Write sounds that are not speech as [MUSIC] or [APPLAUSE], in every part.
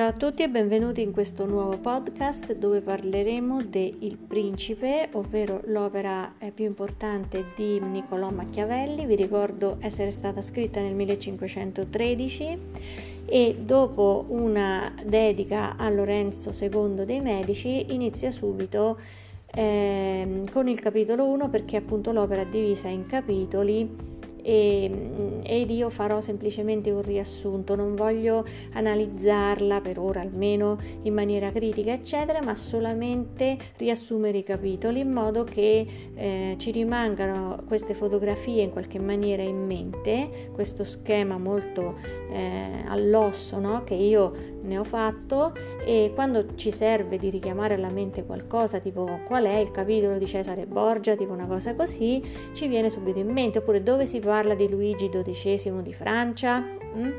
Ciao a tutti e benvenuti in questo nuovo podcast dove parleremo de Il Principe, ovvero l'opera eh, più importante di Niccolò Machiavelli. Vi ricordo essere stata scritta nel 1513 e dopo una dedica a Lorenzo II dei Medici inizia subito eh, con il capitolo 1 perché appunto l'opera è divisa in capitoli e, ed io farò semplicemente un riassunto, non voglio analizzarla per ora almeno in maniera critica eccetera, ma solamente riassumere i capitoli in modo che eh, ci rimangano queste fotografie in qualche maniera in mente, questo schema molto eh, all'osso no? che io ne ho fatto e quando ci serve di richiamare alla mente qualcosa tipo qual è il capitolo di Cesare Borgia, tipo una cosa così, ci viene subito in mente, oppure dove si parla di Luigi XII di Francia. Mm?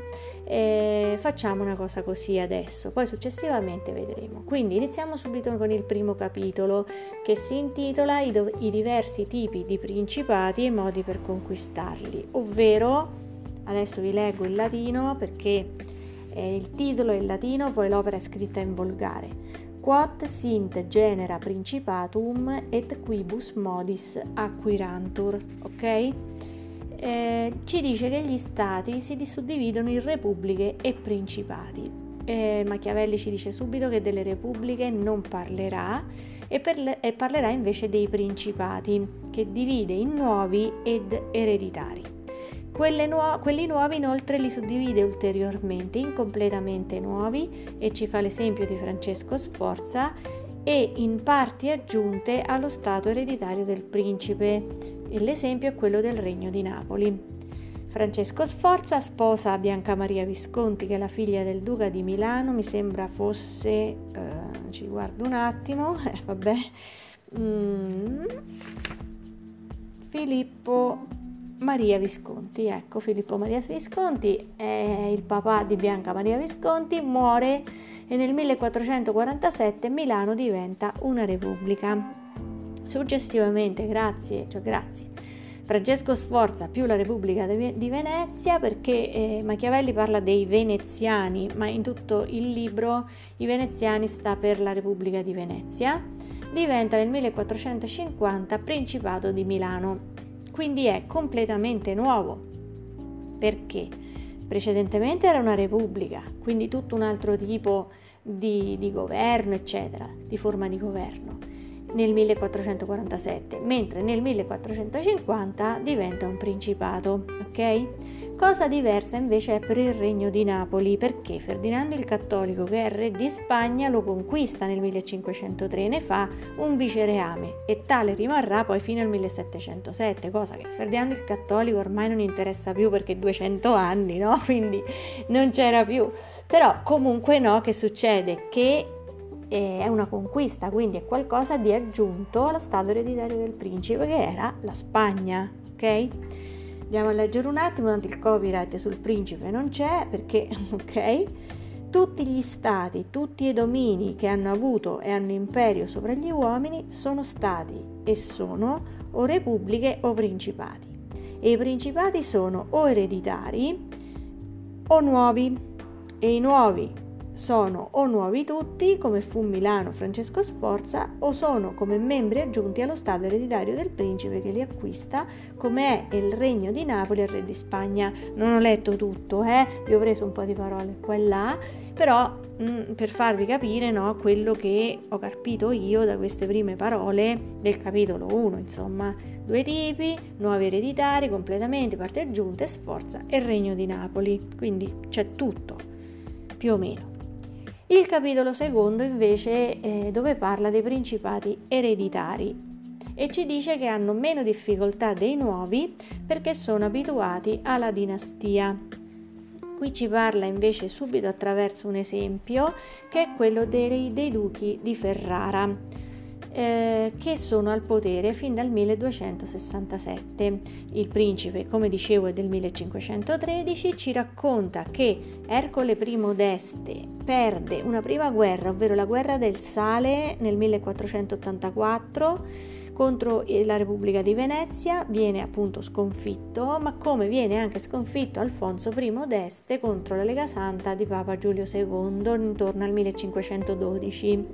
E facciamo una cosa così adesso, poi successivamente vedremo. Quindi iniziamo subito con il primo capitolo che si intitola I, do- I diversi tipi di principati e modi per conquistarli, ovvero adesso vi leggo il latino perché eh, il titolo è in latino, poi l'opera è scritta in volgare. Quod sint genera principatum et quibus modis acquirantur, ok? Eh, ci dice che gli stati si suddividono in repubbliche e principati. Eh, Machiavelli ci dice subito che delle repubbliche non parlerà e, per, e parlerà invece dei principati, che divide in nuovi ed ereditari. Nuo- quelli nuovi inoltre li suddivide ulteriormente in completamente nuovi e ci fa l'esempio di Francesco Sforza e in parti aggiunte allo stato ereditario del principe e l'esempio è quello del regno di Napoli. Francesco Sforza sposa Bianca Maria Visconti che è la figlia del duca di Milano, mi sembra fosse, eh, ci guardo un attimo, [LAUGHS] eh, vabbè, mm, Filippo Maria Visconti. Ecco, Filippo Maria Visconti è il papà di Bianca Maria Visconti, muore e nel 1447 Milano diventa una repubblica. Successivamente, grazie, cioè grazie, Francesco Sforza più la Repubblica di Venezia perché eh, Machiavelli parla dei veneziani, ma in tutto il libro i veneziani sta per la Repubblica di Venezia, diventa nel 1450 Principato di Milano quindi è completamente nuovo. Perché? Precedentemente era una repubblica, quindi tutto un altro tipo di, di governo, eccetera, di forma di governo nel 1447, mentre nel 1450 diventa un principato, ok? Cosa diversa invece è per il regno di Napoli, perché Ferdinando il Cattolico, che è re di Spagna, lo conquista nel 1503 e ne fa un vicereame e tale rimarrà poi fino al 1707, cosa che Ferdinando il Cattolico ormai non interessa più perché 200 anni, no? [LAUGHS] Quindi non c'era più. Però comunque no, che succede? Che è una conquista, quindi è qualcosa di aggiunto allo stato ereditario del principe che era la Spagna, ok? Andiamo a leggere un attimo, tanto il copyright sul principe non c'è perché, [LAUGHS] ok? Tutti gli stati, tutti i domini che hanno avuto e hanno imperio sopra gli uomini sono stati e sono o repubbliche o principati. E i principati sono o ereditari o nuovi. E i nuovi sono o nuovi tutti, come fu Milano Francesco Sforza, o sono come membri aggiunti allo stato ereditario del principe che li acquista, come è il regno di Napoli il re di Spagna. Non ho letto tutto, eh? vi ho preso un po' di parole qua e là, però mh, mm, per farvi capire no, quello che ho carpito io da queste prime parole del capitolo 1, insomma, due tipi, nuovi ereditari, completamente, parte aggiunte, Sforza e regno di Napoli, quindi c'è tutto, più o meno. Il capitolo secondo invece eh, dove parla dei principati ereditari e ci dice che hanno meno difficoltà dei nuovi perché sono abituati alla dinastia. Qui ci parla invece subito attraverso un esempio che è quello dei, dei duchi di Ferrara eh, che sono al potere fin dal 1267. Il principe, come dicevo, è del 1513, ci racconta che Ercole I d'Este perde una prima guerra, ovvero la guerra del sale nel 1484 contro la Repubblica di Venezia, viene appunto sconfitto, ma come viene anche sconfitto Alfonso I d'Este contro la Lega Santa di Papa Giulio II intorno al 1512.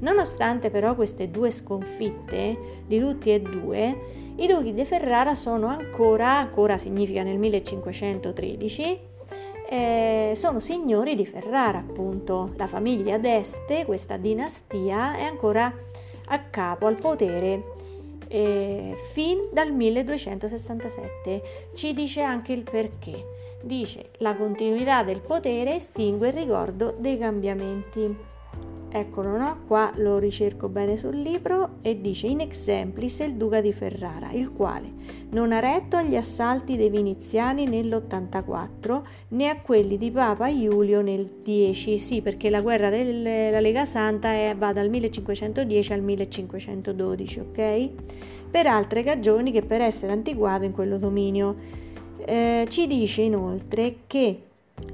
Nonostante però queste due sconfitte di tutti e due, i duchi di Ferrara sono ancora, ancora significa nel 1513, eh, sono signori di Ferrara, appunto. La famiglia d'Este, questa dinastia, è ancora a capo, al potere eh, fin dal 1267. Ci dice anche il perché. Dice la continuità del potere estingue il ricordo dei cambiamenti. Eccolo, no? Qua lo ricerco bene sul libro e dice in exemplis il duca di Ferrara, il quale non ha retto agli assalti dei viniziani nell'84 né a quelli di Papa Giulio nel 10. Sì, perché la guerra della Lega Santa è, va dal 1510 al 1512, ok? Per altre cagioni che per essere antiguato in quello dominio. Eh, ci dice inoltre che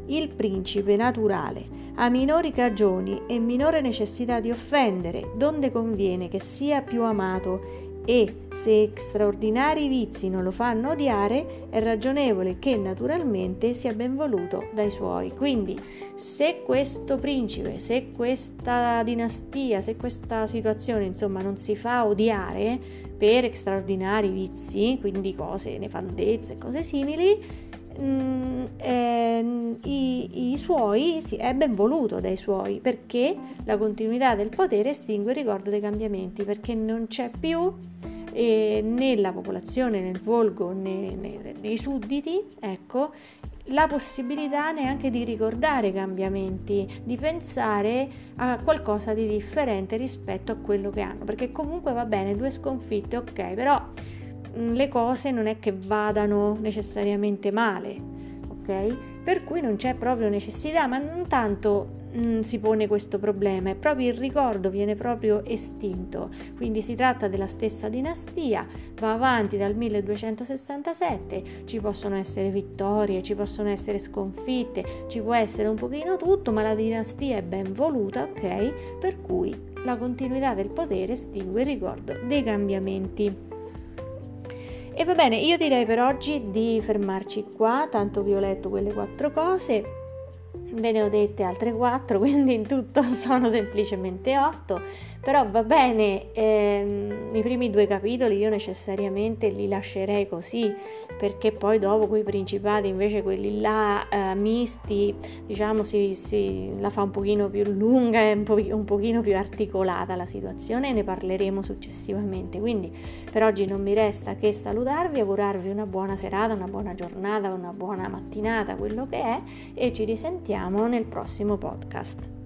il principe naturale ha minori cagioni e minore necessità di offendere, donde conviene che sia più amato e se straordinari vizi non lo fanno odiare, è ragionevole che naturalmente sia ben voluto dai suoi. Quindi, se questo principe, se questa dinastia, se questa situazione, insomma, non si fa odiare per straordinari vizi, quindi cose, nefandezze e cose simili, Eh, i, i, suoi sì, è ben voluto dai suoi perché la continuità del potere estingue il ricordo dei cambiamenti perché non c'è più eh, nella popolazione, nel volgo, né, né, nei sudditi, ecco, la possibilità neanche di ricordare i cambiamenti, di pensare a qualcosa di differente rispetto a quello che hanno, perché comunque va bene, due sconfitte, ok, però le cose non è che vadano necessariamente male, ok? Per cui non c'è proprio necessità, ma non tanto mm, si pone questo problema, è proprio il ricordo viene proprio estinto. Quindi si tratta della stessa dinastia, va avanti dal 1267, ci possono essere vittorie, ci possono essere sconfitte, ci può essere un pochino tutto, ma la dinastia è ben voluta, ok? Per cui la continuità del potere estingue il ricordo dei cambiamenti. E va bene, io direi per oggi di fermarci qua, tanto vi ho letto quelle quattro cose ve ne ho dette altre quattro, [LAUGHS] quindi in tutto sono semplicemente otto, però va bene, ehm, i primi due capitoli io necessariamente li lascerei così, perché poi dopo quei principati invece quelli là eh, misti, diciamo si, si, la fa un pochino più lunga e un, po- un pochino più articolata la situazione e ne parleremo successivamente, quindi per oggi non mi resta che salutarvi, augurarvi una buona serata, una buona giornata, una buona mattinata, quello che è e ci risentiamo nel prossimo podcast.